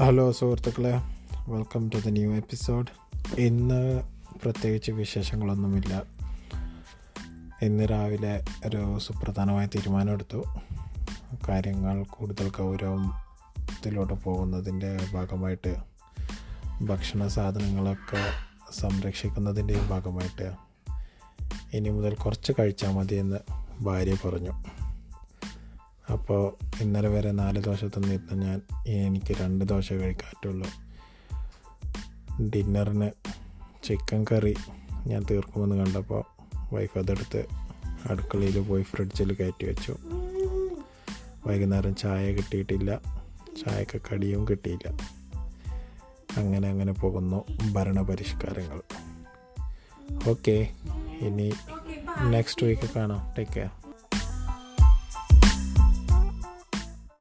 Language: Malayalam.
ഹലോ സുഹൃത്തുക്കളെ welcome to the new episode ഇന്ന് പ്രത്യേകിച്ച് വിശേഷങ്ങളൊന്നുമില്ല. ഇന്ന് രാവിലെ ഒരു സുപ്രധാനമായ തീരുമാനമെടുത്തു. കാര്യങ്ങൾ കൂടുതൽ ഗൗരവത്തിലോട്ട് പോകുന്നതിന്റെ ഭാഗമായിട്ട് ഭക്ഷണ സാധനങ്ങളൊക്കെ സംരക്ഷിക്കുന്നതിന്റെയും ഭാഗമായിട്ട് ഇനി മുതൽ കുറച്ച് കഴിച്ചാൽ മതിയെന്ന് ഭാര്യ പറഞ്ഞു. അപ്പോൾ ഇന്നലെ വരെ നാല് ദോശ തന്നിരുന്ന ഞാൻ ഇനി എനിക്ക് രണ്ട് ദോശ കഴിക്കാറ്റുള്ളൂ. ഡിന്നറിന് ചിക്കൻ കറി ഞാൻ തീർക്കുമെന്ന് കണ്ടപ്പോൾ വൈഫ് അതെടുത്ത് അടുക്കളയിൽ പോയി ഫ്രിഡ്ജിൽ കയറ്റി വെച്ചു. വൈകുന്നേരം ചായ കിട്ടിയിട്ടില്ല. ചായക്ക് കടിയും കിട്ടിയില്ല. അങ്ങനെ അങ്ങനെ പോകുന്നു ഭരണപരിഷ്കാരങ്ങൾ. ഓക്കെ ഇനി നെക്സ്റ്റ് വീക്ക് കാണാം. Take care